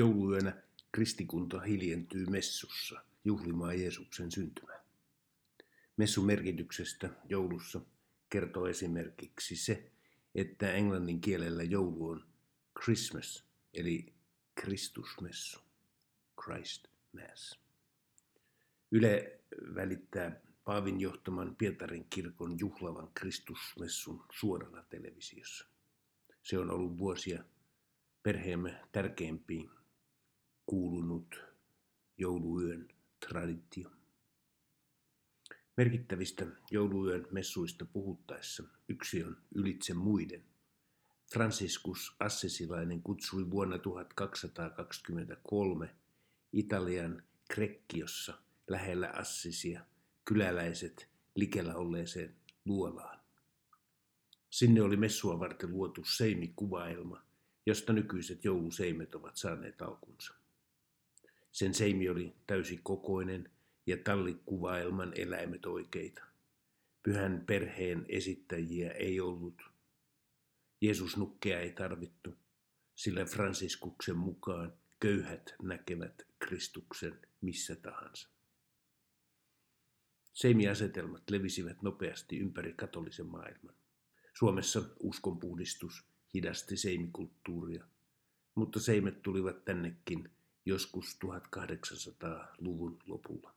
Jouluyönä kristikunta hiljentyy messussa juhlimaan Jeesuksen syntymää. Messun merkityksestä joulussa kertoo esimerkiksi se, että englannin kielellä joulu on Christmas, eli Kristusmessu, Christ Mass. Yle välittää Paavin johtaman Pietarin kirkon juhlavan Kristusmessun suorana televisiossa. Se on ollut vuosia perheemme tärkeimpiin kuulunut jouluyön traditio. Merkittävistä jouluyön messuista puhuttaessa yksi on ylitse muiden. Franciscus Assisilainen kutsui vuonna 1223 Italian Krekkiossa lähellä Assisia kyläläiset likellä olleeseen luolaan. Sinne oli messua varten luotu seimikuvaelma, josta nykyiset jouluseimet ovat saaneet alkunsa. Sen seimi oli täysi kokoinen ja tallikuvaelman eläimet oikeita. Pyhän perheen esittäjiä ei ollut. Jeesus nukkea ei tarvittu, sillä Fransiskuksen mukaan köyhät näkevät Kristuksen missä tahansa. Seimiasetelmat levisivät nopeasti ympäri katolisen maailman. Suomessa uskonpuhdistus hidasti seimikulttuuria, mutta seimet tulivat tännekin joskus 1800-luvun lopulla.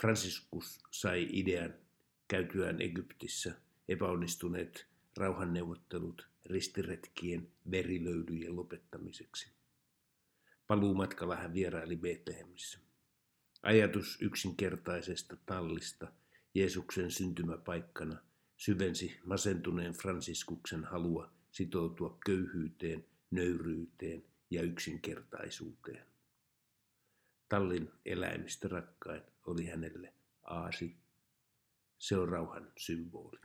Franciscus sai idean käytyään Egyptissä epäonnistuneet rauhanneuvottelut ristiretkien verilöylyjen lopettamiseksi. Paluumatkalla hän vieraili Betlehemissä. Ajatus yksinkertaisesta tallista Jeesuksen syntymäpaikkana syvensi masentuneen Fransiskuksen halua sitoutua köyhyyteen, nöyryyteen ja yksinkertaisuuteen. Tallin eläimistä rakkain oli hänelle aasi. Se on rauhan symboli.